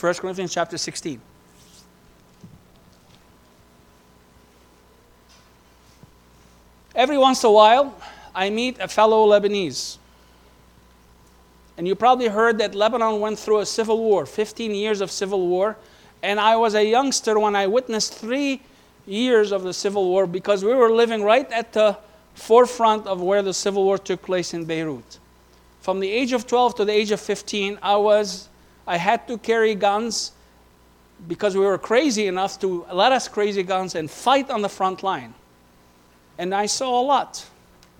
1 Corinthians chapter 16. Every once in a while, I meet a fellow Lebanese. And you probably heard that Lebanon went through a civil war, 15 years of civil war. And I was a youngster when I witnessed three years of the civil war because we were living right at the forefront of where the civil war took place in Beirut. From the age of 12 to the age of 15, I was I had to carry guns because we were crazy enough to let us crazy guns and fight on the front line. And I saw a lot.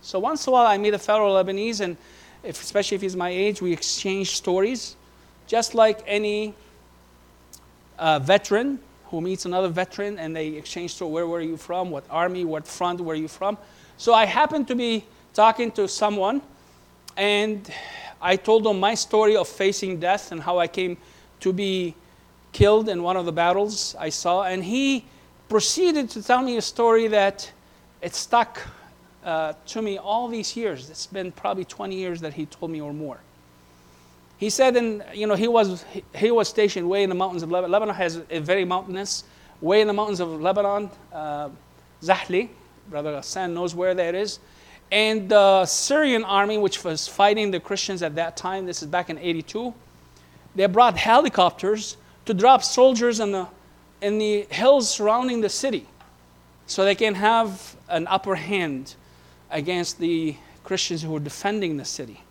So once in a while, I meet a fellow Lebanese, and if, especially if he's my age, we exchange stories, just like any uh, veteran who meets another veteran, and they exchange stories. Where were you from? What army? What front were you from? So I happened to be talking to someone, and I told them my story of facing death and how I came to be killed in one of the battles I saw, and he proceeded to tell me a story that it stuck uh, to me all these years. It's been probably 20 years that he told me or more. He said, and you know, he was he, was stationed way in the mountains of Lebanon. Lebanon has a very mountainous, way in the mountains of Lebanon, uh, Zahle. Brother Hassan knows where that is. And the Syrian army, which was fighting the Christians at that time, this is back in 82, they brought helicopters to drop soldiers in the, in the hills surrounding the city so they can have an upper hand against the Christians who were defending the city.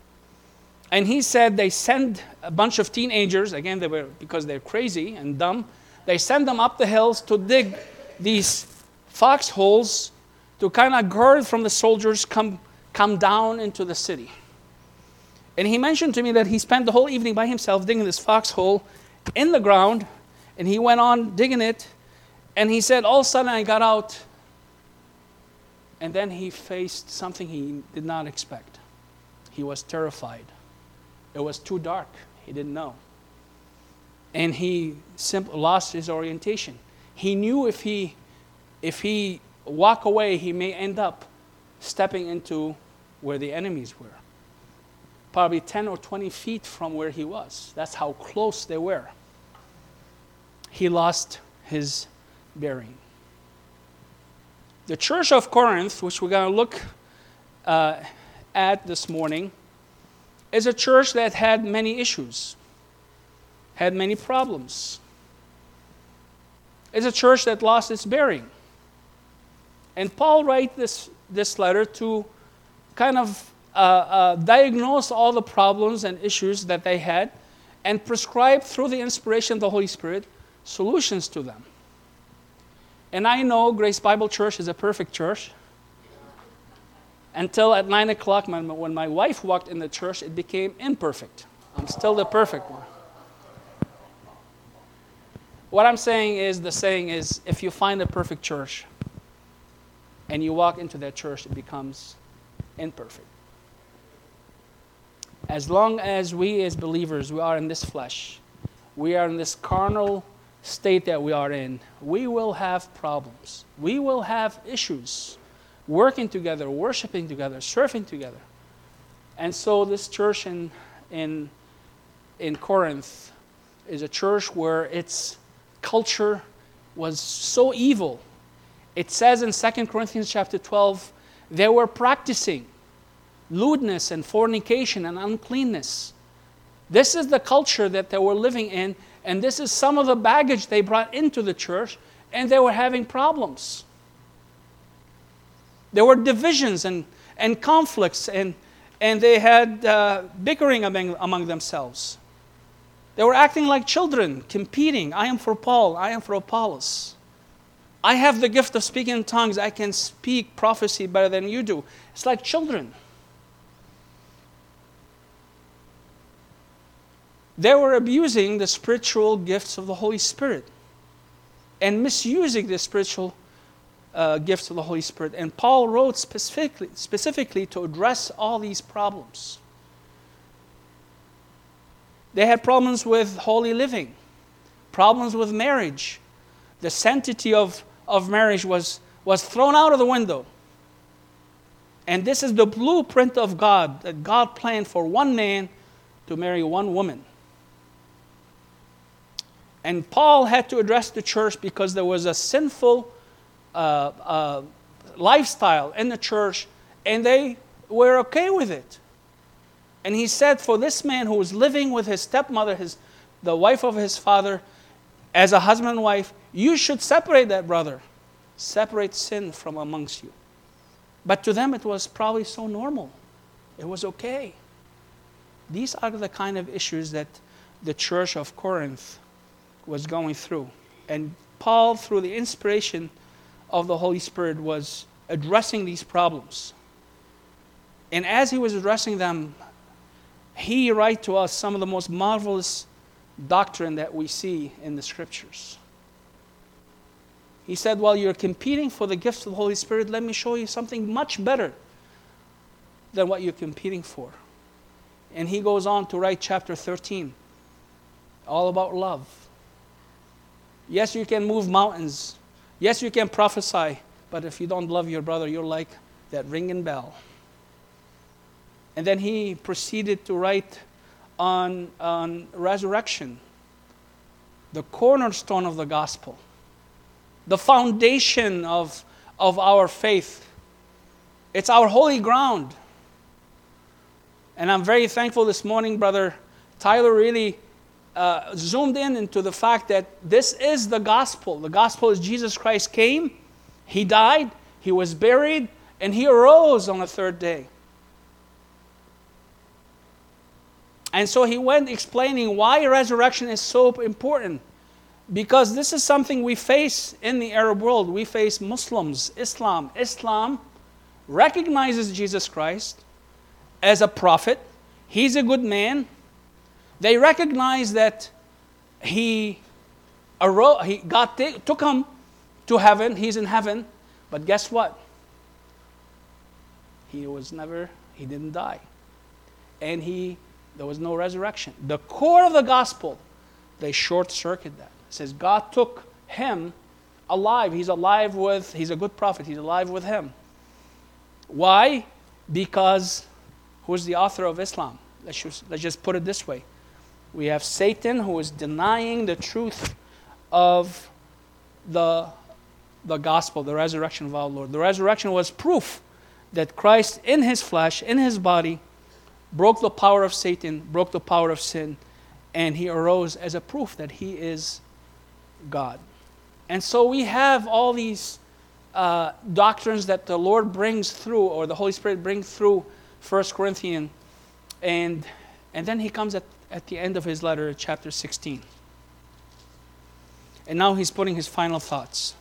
And he said they send a bunch of teenagers, again, they were, because they're crazy and dumb, they send them up the hills to dig these foxholes to kind of guard from the soldiers come, come down into the city. And he mentioned to me that he spent the whole evening by himself digging this foxhole in the ground, and he went on digging it. And he said, All of a sudden, I got out and then he faced something he did not expect. He was terrified. It was too dark. He didn't know. And he simply lost his orientation. He knew if he if he walk away, he may end up stepping into where the enemies were. Probably 10 or 20 feet from where he was. That's how close they were. He lost his bearing. The church of Corinth, which we're going to look uh, at this morning, is a church that had many issues, had many problems. It's a church that lost its bearing. And Paul writes this, this letter to kind of uh, uh, diagnose all the problems and issues that they had and prescribe through the inspiration of the Holy Spirit solutions to them. And I know Grace Bible Church is a perfect church. Until at 9 o'clock, when my wife walked in the church, it became imperfect. I'm still the perfect one. What I'm saying is the saying is if you find a perfect church and you walk into that church, it becomes imperfect. As long as we as believers, we are in this flesh, we are in this carnal state that we are in, we will have problems. We will have issues working together, worshiping together, serving together. And so, this church in, in, in Corinth is a church where its culture was so evil. It says in 2 Corinthians chapter 12, they were practicing lewdness and fornication and uncleanness. This is the culture that they were living in, and this is some of the baggage they brought into the church, and they were having problems. There were divisions and, and conflicts, and, and they had uh, bickering among, among themselves. They were acting like children, competing. I am for Paul, I am for Apollos. I have the gift of speaking in tongues. I can speak prophecy better than you do. It's like children. They were abusing the spiritual gifts of the Holy Spirit and misusing the spiritual uh, gifts of the Holy Spirit. And Paul wrote specifically, specifically to address all these problems. They had problems with holy living, problems with marriage. The sanctity of, of marriage was, was thrown out of the window. And this is the blueprint of God that God planned for one man to marry one woman. And Paul had to address the church because there was a sinful uh, uh, lifestyle in the church, and they were okay with it. And he said, For this man who was living with his stepmother, his, the wife of his father, as a husband and wife, you should separate that brother. Separate sin from amongst you. But to them, it was probably so normal. It was okay. These are the kind of issues that the church of Corinth was going through. And Paul, through the inspiration of the Holy Spirit, was addressing these problems. And as he was addressing them, he writes to us some of the most marvelous doctrine that we see in the scriptures. He said, While you're competing for the gifts of the Holy Spirit, let me show you something much better than what you're competing for. And he goes on to write chapter 13, all about love. Yes, you can move mountains. Yes, you can prophesy. But if you don't love your brother, you're like that ringing bell. And then he proceeded to write on, on resurrection, the cornerstone of the gospel, the foundation of, of our faith. It's our holy ground. And I'm very thankful this morning, Brother Tyler really uh, zoomed in into the fact that this is the gospel. The gospel is Jesus Christ came, He died, He was buried, and He arose on the third day. And so he went explaining why resurrection is so important. Because this is something we face in the Arab world. We face Muslims, Islam. Islam recognizes Jesus Christ as a prophet, he's a good man. They recognize that he, arose, he got took him to heaven, he's in heaven. But guess what? He was never, he didn't die. And he there was no resurrection. The core of the gospel, they short circuit that. It says God took him alive. He's alive with, he's a good prophet, he's alive with him. Why? Because who's the author of Islam? Let's just, let's just put it this way. We have Satan who is denying the truth of the, the gospel, the resurrection of our Lord. The resurrection was proof that Christ in his flesh, in his body, broke the power of Satan, broke the power of sin, and he arose as a proof that he is God. And so we have all these uh, doctrines that the Lord brings through, or the Holy Spirit brings through 1 Corinthians. And, and then he comes at, at the end of his letter, chapter 16. And now he's putting his final thoughts.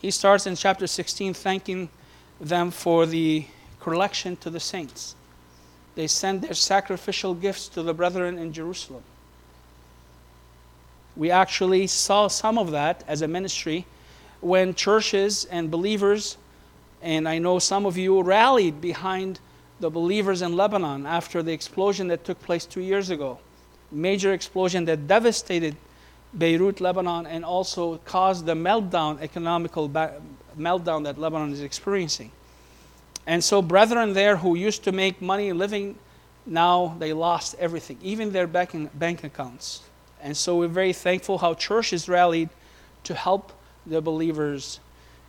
He starts in chapter 16 thanking them for the collection to the saints. They send their sacrificial gifts to the brethren in Jerusalem. We actually saw some of that as a ministry when churches and believers, and I know some of you rallied behind the believers in Lebanon after the explosion that took place two years ago. Major explosion that devastated Beirut, Lebanon, and also caused the meltdown, economical ba- meltdown that Lebanon is experiencing. And so, brethren there who used to make money living, now they lost everything, even their bank, bank accounts. And so, we're very thankful how church churches rallied to help the believers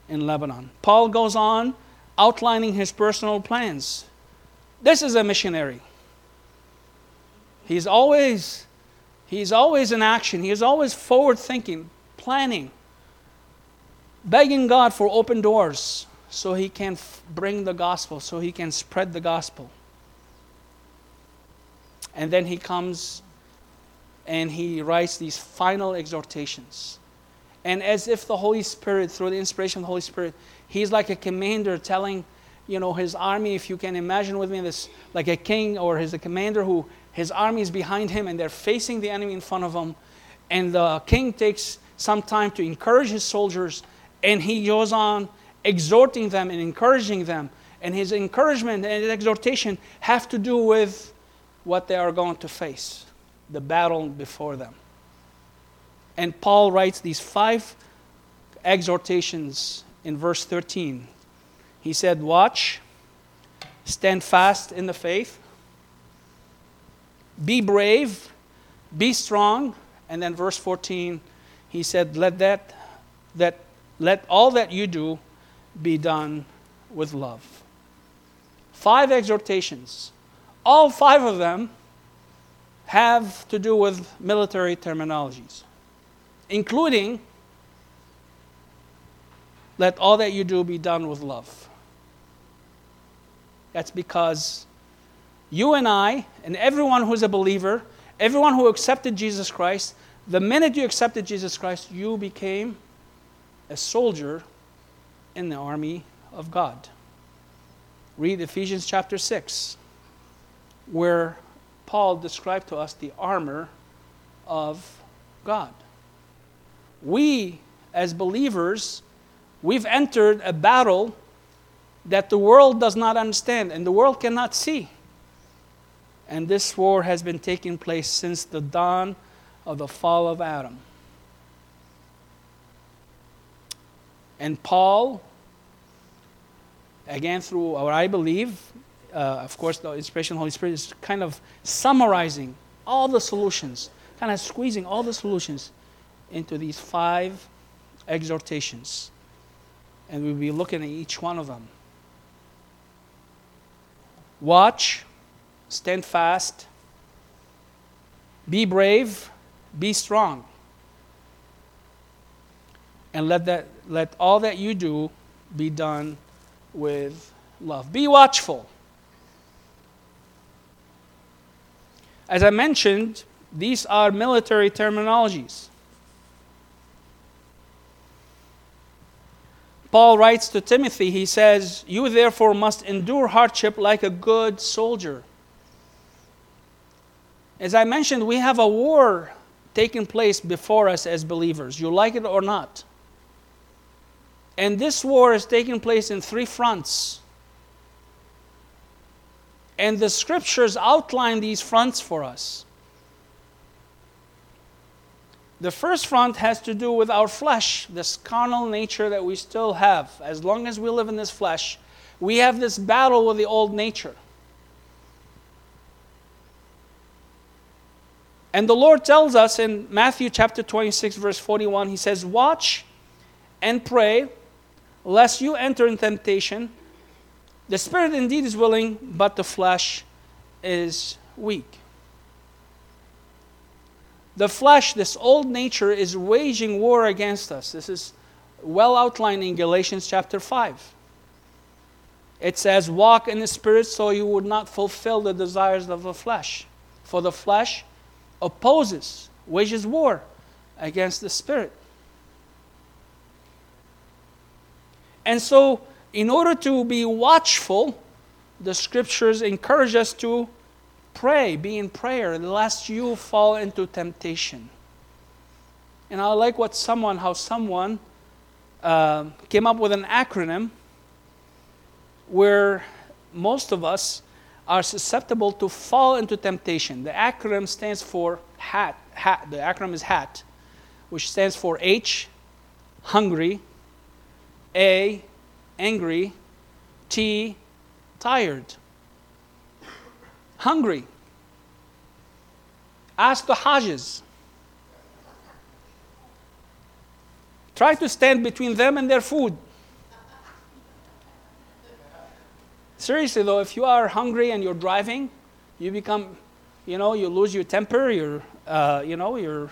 in Lebanon. Paul goes on outlining his personal plans. This is a missionary. He's always he's always in action. He is always forward thinking, planning, begging God for open doors so he can f- bring the gospel, so he can spread the gospel. And then he comes and he writes these final exhortations. And as if the Holy Spirit, through the inspiration of the Holy Spirit, he's like a commander telling, you know, his army, if you can imagine with me this, like a king or his a commander who his army is behind him and they're facing the enemy in front of him. And the king takes some time to encourage his soldiers and he goes on exhorting them and encouraging them. And his encouragement and his exhortation have to do with what they are going to face, the battle before them. And Paul writes these five exhortations in verse 13. He said, Watch, stand fast in the faith, be brave, be strong, And then verse 14, he said, Let that, that let all that you do be done with love. Five exhortations. All five of them have to do with military terminologies, including let all that you do be done with love. That's because you and I, and everyone who's a believer, everyone who accepted Jesus Christ, the minute you accepted Jesus Christ, you became a soldier in the army of God. Read Ephesians chapter 6, where Paul described to us the armor of God. We, as believers, we've entered a battle that the world does not understand and the world cannot see. And this war has been taking place since the dawn of the fall of Adam. And Paul, again, through what I believe, Uh, of course, the inspiration of the Holy Spirit is kind of summarizing all the solutions, kind of squeezing all the solutions into these five exhortations. And we'll be looking at each one of them. Watch, stand fast, be brave, be strong. And let, that, let all that you do be done with love. Be watchful. As I mentioned, these are military terminologies. Paul writes to Timothy, he says, You therefore must endure hardship like a good soldier. As I mentioned, we have a war taking place before us as believers. You like it or not. And this war is taking place in three fronts. And the scriptures outline these fronts for us. The first front has to do with our flesh, this carnal nature that we still have. As long as we live in this flesh, we have this battle with the old nature. And the Lord tells us in Matthew chapter 26, verse 41, He says, Watch and pray, lest you enter in temptation. The spirit indeed is willing, but the flesh is weak. The flesh, this old nature, is waging war against us. This is well outlined in Galatians chapter 5. It says, Walk in the Spirit so you would not fulfill the desires of the flesh. For the flesh opposes, wages war against the Spirit. And so, in order to be watchful, the scriptures encourage us to pray, be in prayer, lest you fall into temptation. And I like what someone, how someone uh, came up with an acronym where most of us are susceptible to fall into temptation. The acronym stands for HAT. HAT. The acronym is HAT, which stands for H, hungry, A, angry, T, tired. Hungry. Ask the Hajjs. Try to stand between them and their food. Seriously, though, if you are hungry and you're driving, you become, you know, you lose your temper, you're, uh, you know, you're,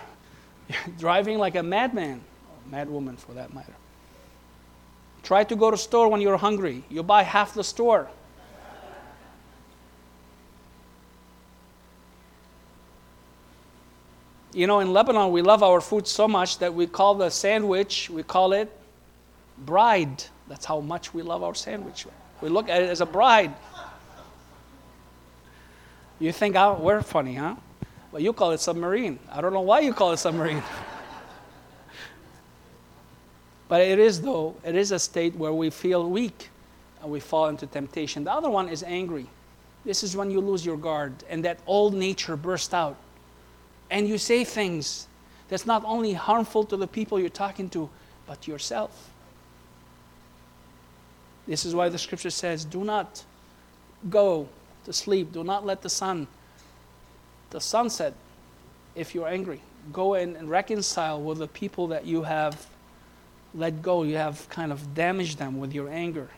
driving like a madman, madwoman for that matter. Try to go to store when you're hungry. You buy half the store. You know, in Lebanon, we love our food so much that we call the sandwich, we call it bride. That's how much we love our sandwich. We look at it as a bride. You think oh, we're funny, huh? Well, you call it submarine. I don't know why you call it submarine. but it is, though, it is a state where we feel weak and we fall into temptation. The other one is angry. This is when you lose your guard and that old nature bursts out. And you say things that's not only harmful to the people you're talking to, but yourself. This is why the scripture says, Do not go to sleep. Do not let the sun, the sunset, if you're angry. go in and reconcile with the people that you have let go. You have kind of damaged them with your anger.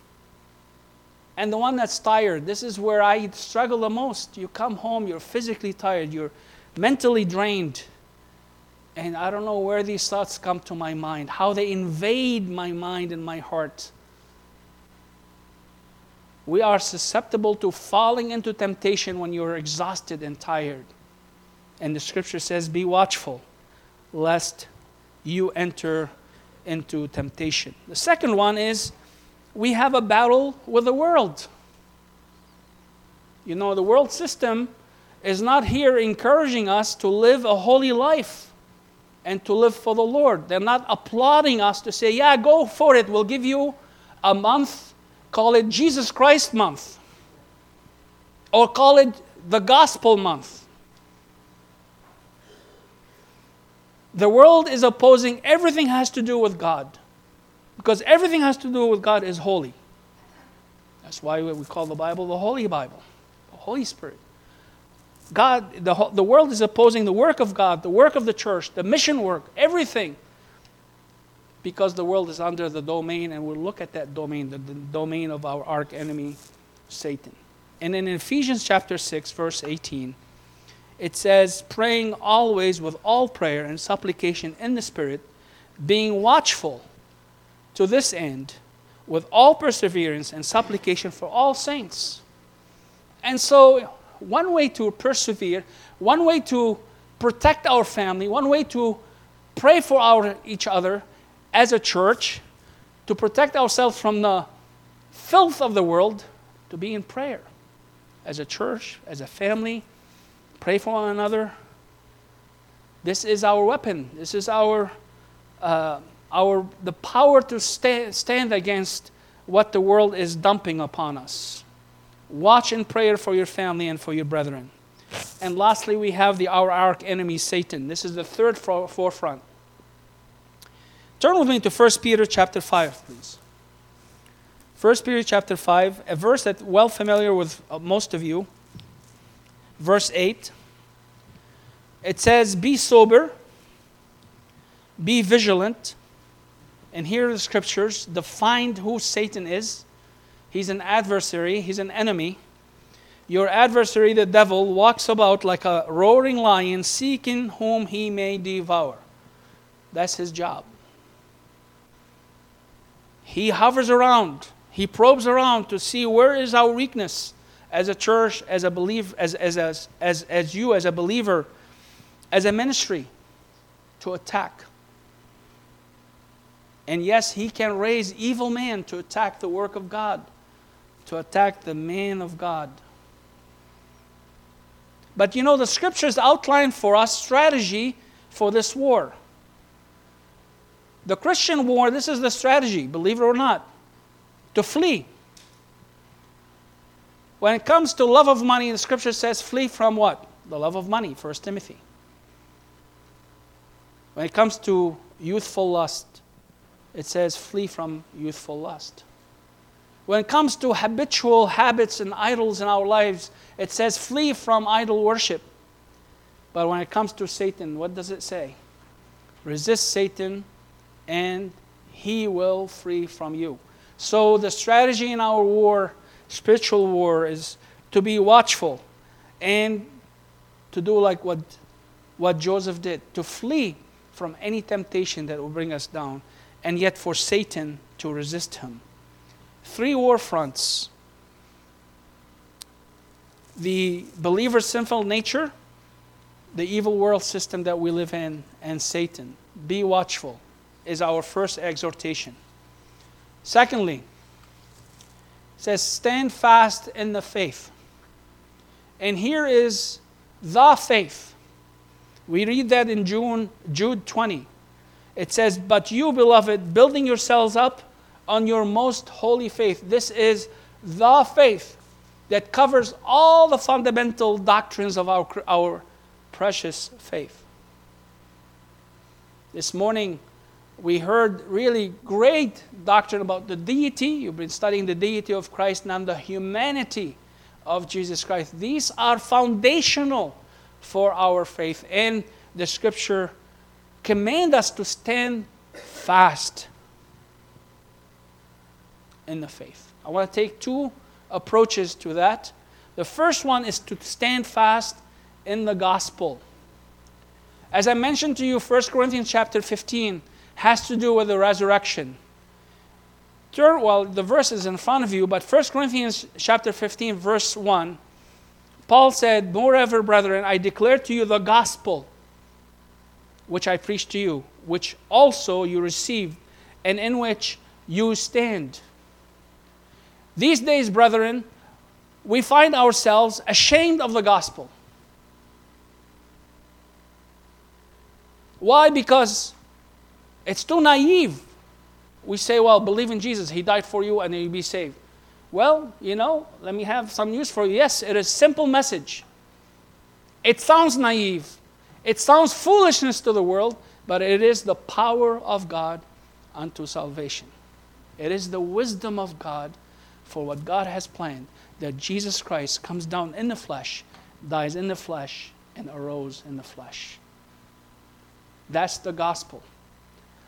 And the one that's tired, this is where I struggle the most. You come home, you're physically tired, you're mentally drained. And I don't know where these thoughts come to my mind, how they invade my mind and my heart. We are susceptible to falling into temptation when you're exhausted and tired. And the scripture says, Be watchful, lest you enter into temptation. The second one is, we have a battle with the world. You know, the world system is not here encouraging us to live a holy life and to live for the Lord. They're not applauding us to say, yeah, go for it. We'll give you a month, call it Jesus Christ month, or call it the gospel month. The world is opposing everything has to do with God because everything has to do with God is holy. That's why we call the Bible the Holy Bible, the Holy Spirit. God, the, the world is opposing the work of God, the work of the church, the mission work, everything. Because the world is under the domain, and we'll look at that domain, the, the domain of our arch enemy, Satan. And in Ephesians chapter 6, verse 18, it says, praying always with all prayer and supplication in the Spirit, being watchful to this end, with all perseverance and supplication for all saints. And so, one way to persevere, one way to protect our family, one way to pray for our, each other as a church, to protect ourselves from the filth of the world, to be in prayer. As a church, as a family, pray for one another. This is our weapon. This is our, uh, our the power to sta- stand against what the world is dumping upon us. Watch in prayer for your family and for your brethren. And lastly, we have the, our arch enemy, Satan. This is the third forefront. Turn with me to 1 Peter chapter 5, please. 1 Peter chapter 5, a verse that's well familiar with uh, most of you. Verse 8. It says, Be sober, be vigilant. And here the scriptures defined who Satan is. He's an adversary, he's an enemy. Your adversary, the devil, walks about like a roaring lion, seeking whom he may devour. That's his job. He hovers around, he probes around to see where is our weakness as a church, as a believer, as, as, as, as, as you, as a believer, as a ministry to attack. And yes, he can raise evil men to attack the work of God to attack the man of God. But you know, the scriptures outline for us strategy for this war. The Christian war, this is the strategy, believe it or not, to flee. When it comes to love of money, the scripture says flee from what? The love of money, 1 Timothy. When it comes to youthful lust, it says flee from youthful lust. When it comes to habitual habits and idols in our lives, it says flee from idol worship. But when it comes to Satan, what does it say? Resist Satan and he will flee from you. So the strategy in our war, spiritual war, is to be watchful and to do like what, what Joseph did, to flee from any temptation that will bring us down, and yet for Satan to resist him three war fronts the believer's sinful nature, the evil world system that we live in, and Satan. Be watchful is our first exhortation. Secondly, says stand fast in the faith. And here is the faith. We read that in June, Jude 20. It says, But you, beloved, building yourselves up on your most holy faith. This is the faith that covers all the fundamental doctrines of our, our precious faith. This morning, we heard really great doctrine about the deity. You've been studying the deity of Christ and the humanity of Jesus Christ. These are foundational for our faith, and the scripture command us to stand fast in the faith. I want to take two approaches to that. The first one is to stand fast in the gospel. As I mentioned to you, 1 Corinthians chapter 15 has to do with the resurrection. Turn, well, the verse is in front of you, but 1 Corinthians chapter 15, verse 1, Paul said, Moreover, brethren, I declare to you the gospel which I preached to you, which also you received, and in which you stand. These days, brethren, we find ourselves ashamed of the gospel. Why? Because it's too naive. We say, well, believe in Jesus. He died for you and you'll be saved. Well, you know, let me have some news for you. Yes, it is a simple message. It sounds naive. It sounds foolishness to the world, but it is the power of God unto salvation. It is the wisdom of God for what God has planned that Jesus Christ comes down in the flesh, dies in the flesh, and arose in the flesh. That's the gospel.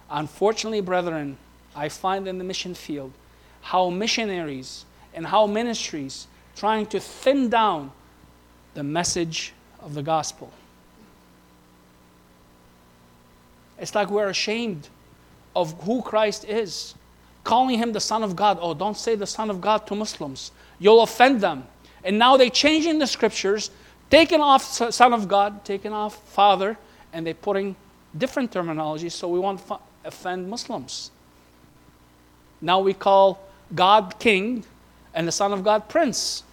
Unfortunately, brethren, I find in the mission field how missionaries and how ministries trying to thin down the message of the gospel. It's like we're ashamed of who Christ is, calling him the Son of God. Oh, don't say the Son of God to Muslims, you'll offend them. And now they're changing the scriptures, taking off Son of God, taking off Father, and they're putting different terminology so we won't offend Muslims. Now we call God King and the Son of God Prince.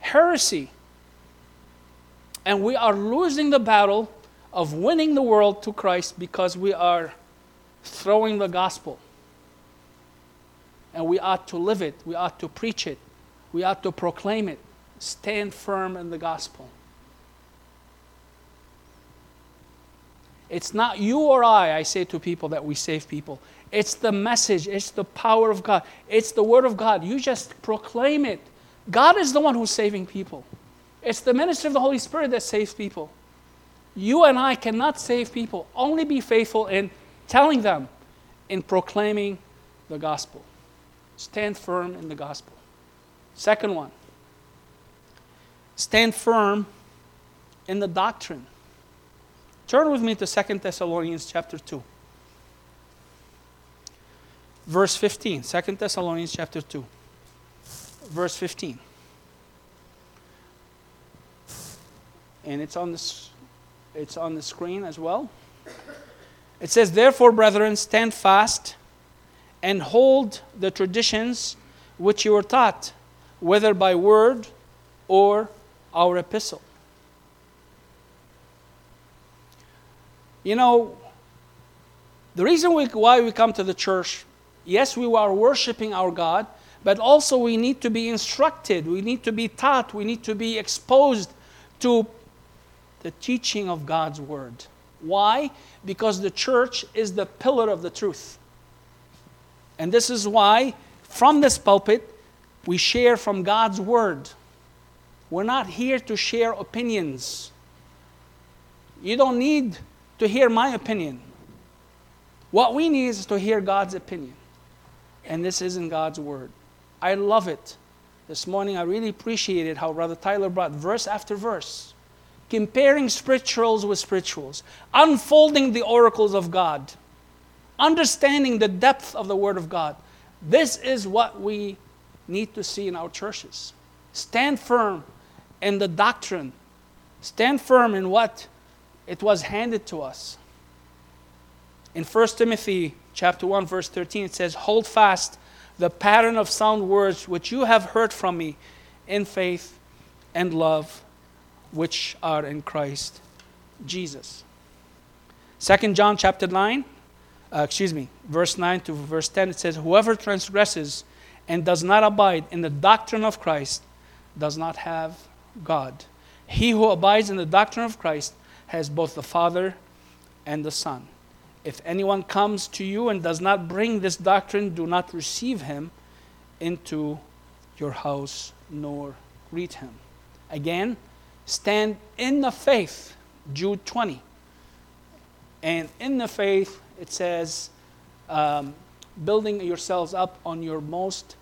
Heresy. And we are losing the battle of winning the world to Christ because we are throwing the gospel. And we ought to live it, we ought to preach it, we ought to proclaim it, stand firm in the gospel. It's not you or I, I say to people, that we save people. It's the message, it's the power of God, it's the Word of God. You just proclaim it. God is the one who's saving people, it's the ministry of the Holy Spirit that saves people. You and I cannot save people. Only be faithful in telling them, in proclaiming the gospel. Stand firm in the gospel. Second one, stand firm in the doctrine. Turn with me to 2 Thessalonians chapter 2. Verse 15. 2 Thessalonians chapter 2. Verse 15. And it's on the, it's on the screen as well. It says, Therefore, brethren, stand fast and hold the traditions which you were taught, whether by word or our epistle. You know, the reason we, why we come to the church, yes, we are worshiping our God, but also we need to be instructed, we need to be taught, we need to be exposed to the teaching of God's Word. Why? Because the church is the pillar of the truth. And this is why, from this pulpit, we share from God's Word. We're not here to share opinions. You don't need to hear my opinion. What we need is to hear God's opinion. And this isn't God's word. I love it. This morning, I really appreciated how Brother Tyler brought verse after verse, comparing spirituals with spirituals, unfolding the oracles of God, understanding the depth of the Word of God. This is what we need to see in our churches. Stand firm in the doctrine, stand firm in what it was handed to us. In 1 Timothy chapter 1 verse 13 it says, "Hold fast the pattern of sound words which you have heard from me in faith and love which are in Christ Jesus." 2 John chapter 9 uh, excuse me, verse 9 to verse 10 it says, "Whoever transgresses and does not abide in the doctrine of Christ does not have God. He who abides in the doctrine of Christ has both the Father and the Son. If anyone comes to you and does not bring this doctrine, do not receive him into your house nor greet him. Again, stand in the faith, Jude 20. And in the faith, it says, um, building yourselves up on your most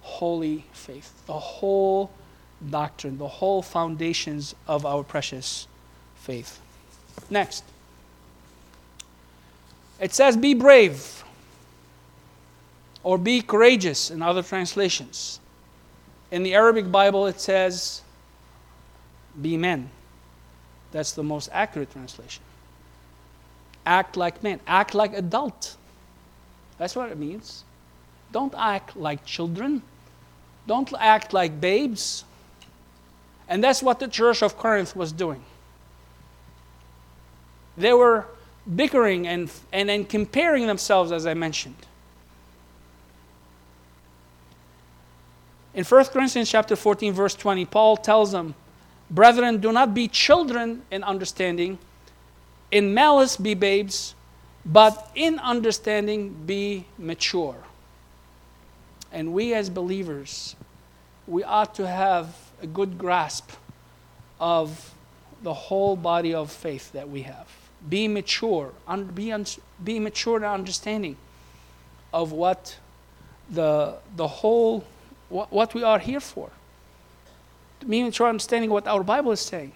holy faith. The whole doctrine, the whole foundations of our precious faith. Next. It says, be brave or be courageous in other translations. In the Arabic Bible, it says, be men. That's the most accurate translation. Act like men, act like adult. That's what it means. Don't act like children. Don't act like babes. And that's what the church of Corinth was doing. They were bickering and, and, and comparing themselves, as I mentioned. In 1 Corinthians chapter 14, verse 20, Paul tells them, Brethren, do not be children in understanding, in malice be babes, but in understanding be mature. And we as believers, we ought to have a good grasp of the whole body of faith that we have. Be mature, un- be, un- be mature in understanding of what the, the whole, what, what we are here for. Be mature understanding what our Bible is saying.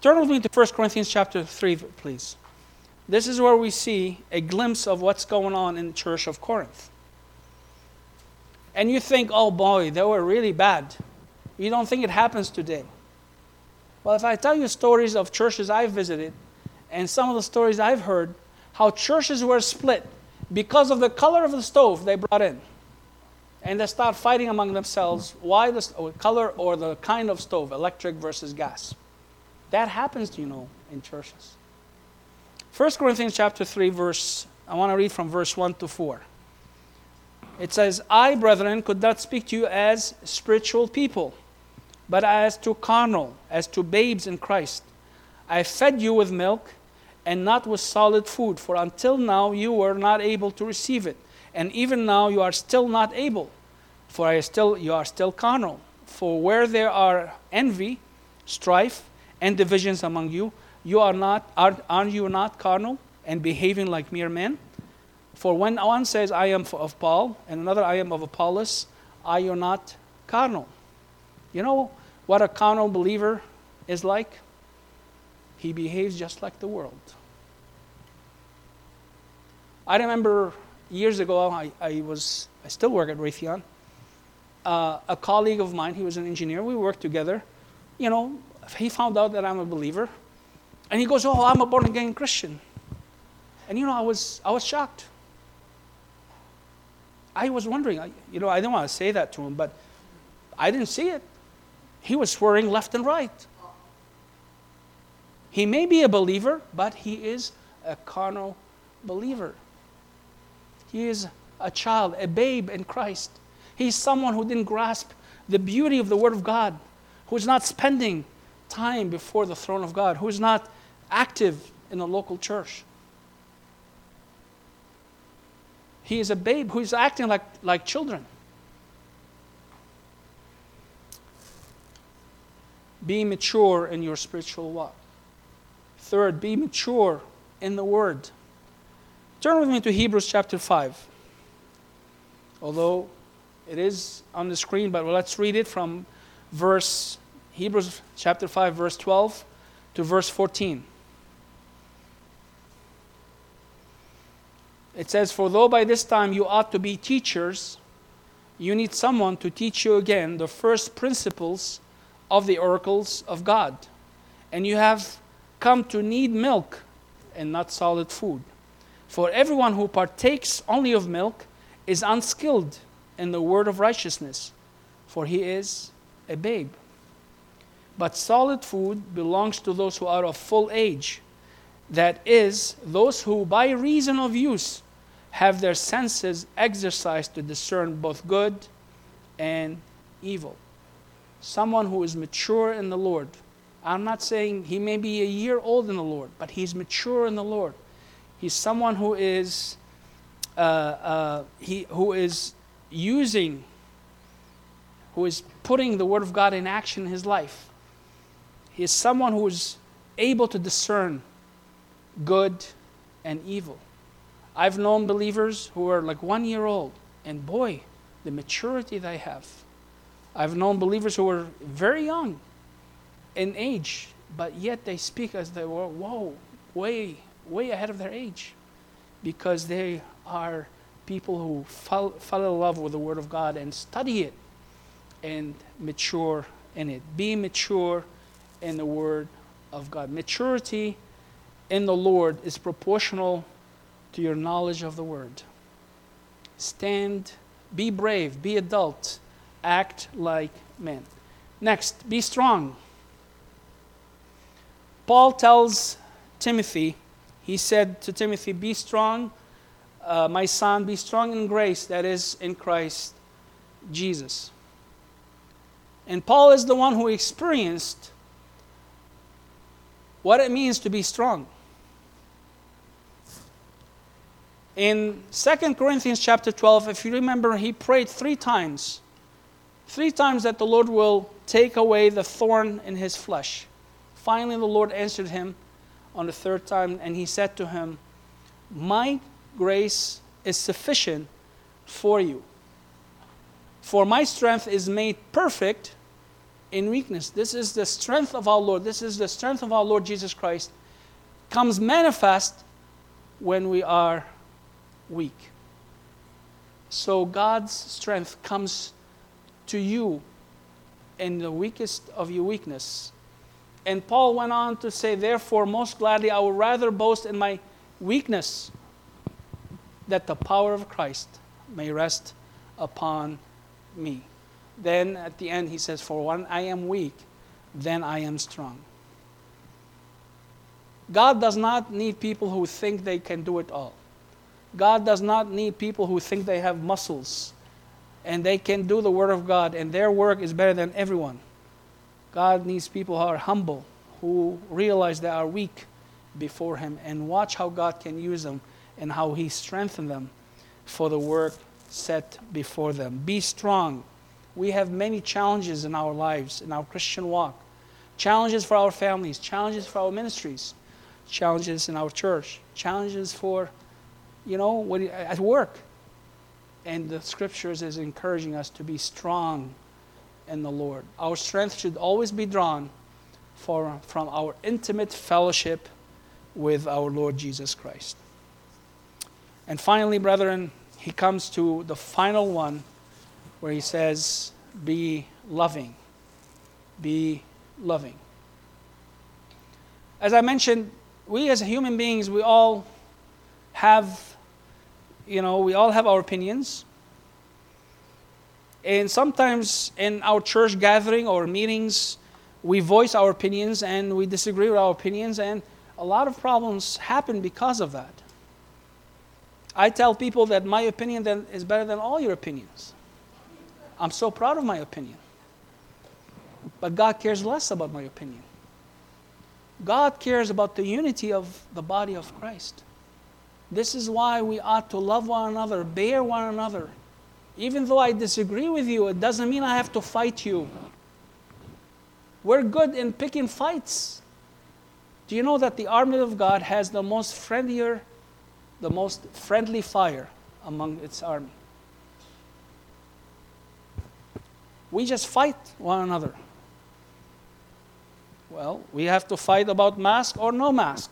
Turn with me to 1 Corinthians chapter 3, please. This is where we see a glimpse of what's going on in the church of Corinth. And you think, oh boy, they were really bad. You don't think it happens today. Well, if I tell you stories of churches I've visited and some of the stories I've heard, how churches were split because of the color of the stove they brought in. And they start fighting among themselves why the oh, color or the kind of stove, electric versus gas. That happens, you know, in churches. 1 Corinthians chapter 3, verse, I want to read from verse 1 to 4. It says, I, brethren, could not speak to you as spiritual people, but as to carnal, as to babes in Christ. I fed you with milk and not with solid food, for until now you were not able to receive it, and even now you are still not able, for I still you are still carnal. For where there are envy, strife, and divisions among you, you are not are, are you not carnal and behaving like mere men? For when one says, I am of Paul, and another, I am of Apollos, are you not carnal? You know what a carnal believer is like? He behaves just like the world. I remember years ago, I, I was, I still work at Raytheon. Uh, a colleague of mine, he was an engineer, we worked together. You know, he found out that I'm a believer. And he goes, Oh, I'm a born again Christian. And you know, I was, I was shocked. I was wondering, you know, I didn't want to say that to him, but I didn't see it. He was swearing left and right. He may be a believer, but he is a carnal believer. He is a child, a babe in Christ. He's someone who didn't grasp the beauty of the Word of God, who is not spending time before the throne of God, who is not active in the local church. He is a babe who is acting like, like children. Be mature in your spiritual walk. Third, be mature in the Word. Turn with me to Hebrews chapter 5. Although it is on the screen, but let's read it from verse Hebrews chapter 5, verse 12 to verse 14. It says, For though by this time you ought to be teachers, you need someone to teach you again the first principles of the oracles of God. And you have come to need milk and not solid food. For everyone who partakes only of milk is unskilled in the word of righteousness, for he is a babe. But solid food belongs to those who are of full age, that is, those who by reason of use have their senses exercised to discern both good and evil. Someone who is mature in the Lord. I'm not saying he may be a year old in the Lord, but he's mature in the Lord. He's someone who is, uh, uh, he, who is using, who is putting the Word of God in action in his life. He is someone who is able to discern good and evil. I've known believers who are like one year old, and boy, the maturity they have. I've known believers who were very young in age, but yet they speak as they were, whoa, way, way ahead of their age, because they are people who fall, fall in love with the Word of God and study it and mature in it. Be mature in the Word of God. Maturity in the Lord is proportional to your knowledge of the Word. Stand, be brave, be adult, act like men. Next, be strong. Paul tells Timothy, he said to Timothy, Be strong, uh, my son, be strong in grace that is in Christ Jesus. And Paul is the one who experienced what it means to be strong. In 2 Corinthians chapter 12, if you remember, he prayed three times. Three times that the Lord will take away the thorn in his flesh. Finally, the Lord answered him on the third time, and he said to him, My grace is sufficient for you. For my strength is made perfect in weakness. This is the strength of our Lord. This is the strength of our Lord Jesus Christ. Comes manifest when we are weak. So God's strength comes to you in the weakest of your weakness. And Paul went on to say, Therefore, most gladly, I would rather boast in my weakness that the power of Christ may rest upon me. Then at the end, he says, For when I am weak, then I am strong. God does not need people who think they can do it all. God does not need people who think they have muscles and they can do the Word of God and their work is better than everyone. God needs people who are humble, who realize they are weak before Him and watch how God can use them and how He strengthens them for the work set before them. Be strong. We have many challenges in our lives, in our Christian walk. Challenges for our families, challenges for our ministries, challenges in our church, challenges for, you know, at work. And the scriptures is encouraging us to be strong in the Lord. Our strength should always be drawn for, from our intimate fellowship with our Lord Jesus Christ. And finally, brethren, he comes to the final one where he says, Be loving. Be loving. As I mentioned, we as human beings, we all have, you know, we all have our opinions. And sometimes in our church gathering or meetings, we voice our opinions and we disagree with our opinions, and a lot of problems happen because of that. I tell people that my opinion then is better than all your opinions. I'm so proud of my opinion. But God cares less about my opinion. God cares about the unity of the body of Christ. This is why we ought to love one another, bear one another, even though I disagree with you, it doesn't mean I have to fight you. We're good in picking fights. Do you know that the army of God has the most friendlier, the most friendly fire among its army? We just fight one another. Well, we have to fight about mask or no mask.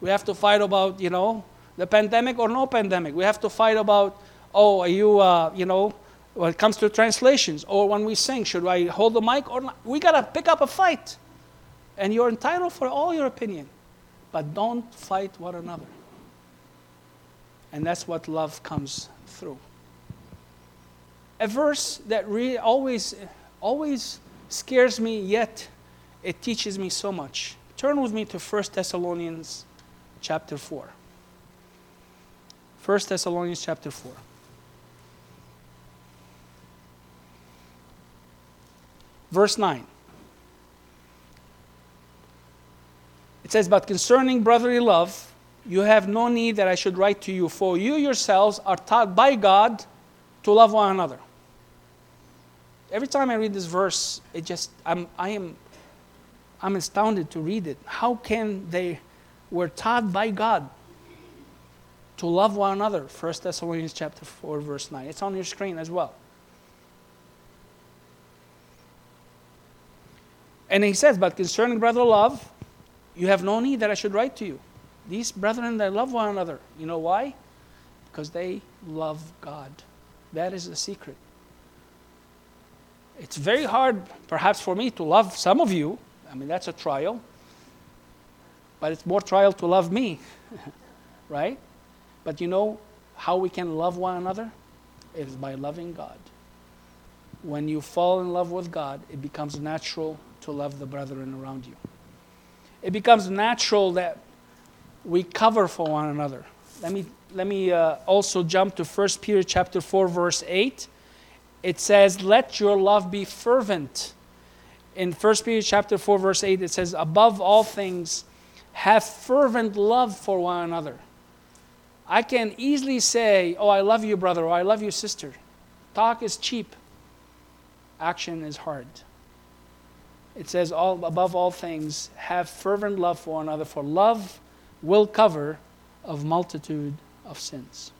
We have to fight about, you know, the pandemic or no pandemic. We have to fight about oh, are you, uh, you know, when it comes to translations, or when we sing, should I hold the mic or not? We got to pick up a fight. And you're entitled for all your opinion, but don't fight one another. And that's what love comes through. A verse that really always, always scares me, yet it teaches me so much. Turn with me to 1 Thessalonians chapter 4. 1 Thessalonians chapter 4. Verse 9. It says, But concerning brotherly love, you have no need that I should write to you, for you yourselves are taught by God to love one another. Every time I read this verse, it just I'm I am I'm astounded to read it. How can they were taught by God to love one another? 1 Thessalonians chapter 4 verse 9. It's on your screen as well. And he says, But concerning brother love, you have no need that I should write to you. These brethren, they love one another. You know why? Because they love God. That is the secret. It's very hard, perhaps, for me to love some of you. I mean, that's a trial. But it's more trial to love me, right? But you know how we can love one another? It is by loving God. When you fall in love with God, it becomes natural to love the brethren around you. It becomes natural that we cover for one another. Let me, let me uh, also jump to 1 Peter chapter 4, verse 8. It says, Let your love be fervent. In 1 Peter chapter 4, verse 8, it says, Above all things, have fervent love for one another. I can easily say, Oh, I love you, brother, or I love you, sister. Talk is cheap, action is hard. It says, all, above all things, have fervent love for one another, for love will cover of multitude of sins.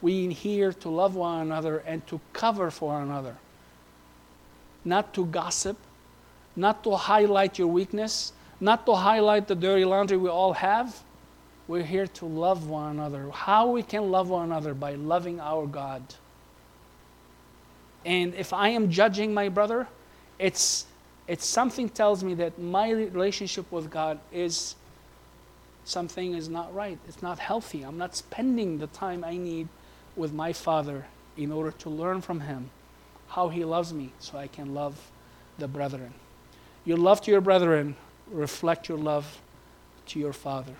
We here to love one another and to cover for one another. Not to gossip, not to highlight your weakness, not to highlight the dirty laundry we all have. We're here to love one another. How we can love one another? By loving our God. And if I am judging my brother, it's, it's something tells me that my relationship with God is something is not right. It's not healthy. I'm not spending the time I need with my Father in order to learn from Him how He loves me so I can love the brethren. Your love to your brethren reflect your love to your Father.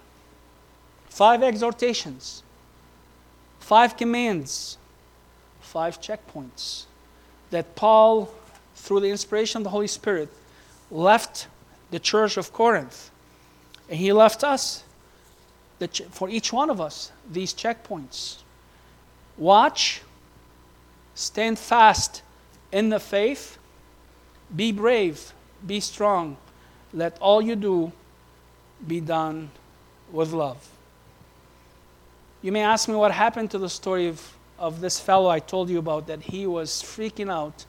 Five exhortations, five commands, five checkpoints that Paul, through the inspiration of the Holy Spirit, left the church of Corinth. And he left us ch- for each one of us these checkpoints. Watch, stand fast in the faith, be brave, be strong. Let all you do be done with love. You may ask me what happened to the story of, of this fellow I told you about, that he was freaking out.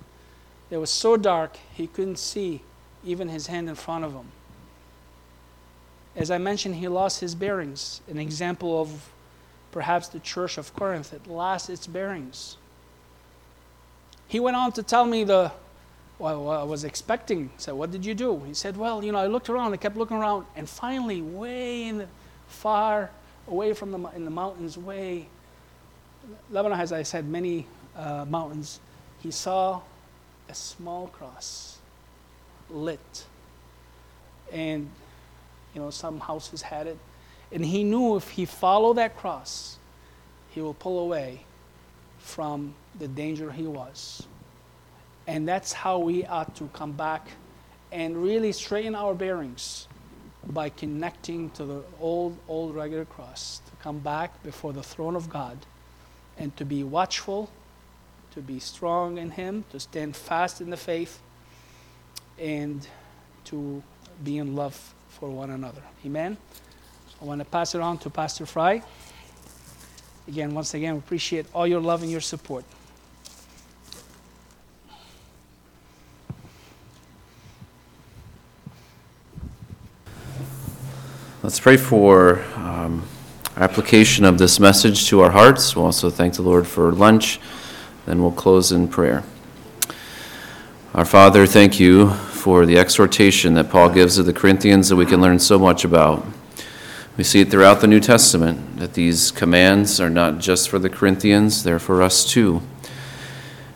It was so dark he couldn't see even his hand in front of him. As I mentioned, he lost his bearings. An example of perhaps the church of Corinth, it lost its bearings. He went on to tell me the well, I was expecting. I said, What did you do? He said, Well, you know, I looked around, I kept looking around, and finally, way in the far away from the in the mountains, way Lebanon has, I said, many uh, mountains. He saw a small cross lit, and you know, some houses had it. And he knew if he followed that cross, he will pull away from the danger he was. And that's how we ought to come back and really straighten our bearings by connecting to the old, old regular cross, to come back before the throne of God and to be watchful, to be strong in Him, to stand fast in the faith, and to be in love for one another. Amen. I want to pass it on to Pastor Fry. Again, once again, we appreciate all your love and your support. Let's pray for um, application of this message to our hearts. We'll also thank the Lord for lunch. Then we'll close in prayer. Our Father, thank you for the exhortation that Paul gives to the Corinthians that we can learn so much about. We see it throughout the New Testament that these commands are not just for the Corinthians, they're for us too.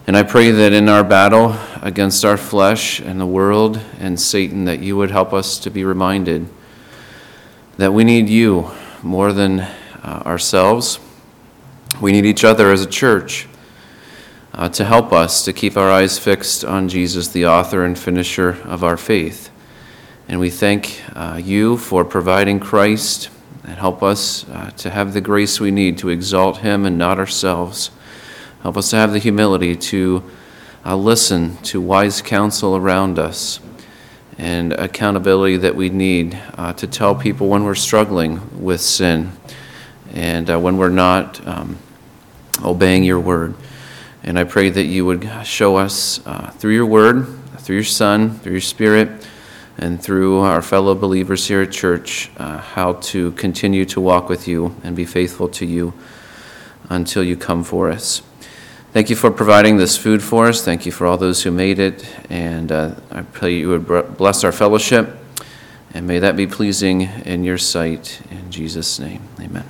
And I pray that in our battle against our flesh and the world and Satan, that you would help us to be reminded that we need you more than uh, ourselves. We need each other as a church uh, to help us to keep our eyes fixed on Jesus, the author and finisher of our faith. And we thank uh, you for providing Christ and help us uh, to have the grace we need to exalt him and not ourselves. Help us to have the humility to uh, listen to wise counsel around us and accountability that we need uh, to tell people when we're struggling with sin and uh, when we're not um, obeying your word. And I pray that you would show us uh, through your word, through your Son, through your Spirit, and through our fellow believers here at church uh, how to continue to walk with you and be faithful to you until you come for us. Thank you for providing this food for us. Thank you for all those who made it. And uh, I pray you would bless our fellowship. And may that be pleasing in your sight. In Jesus' name, amen.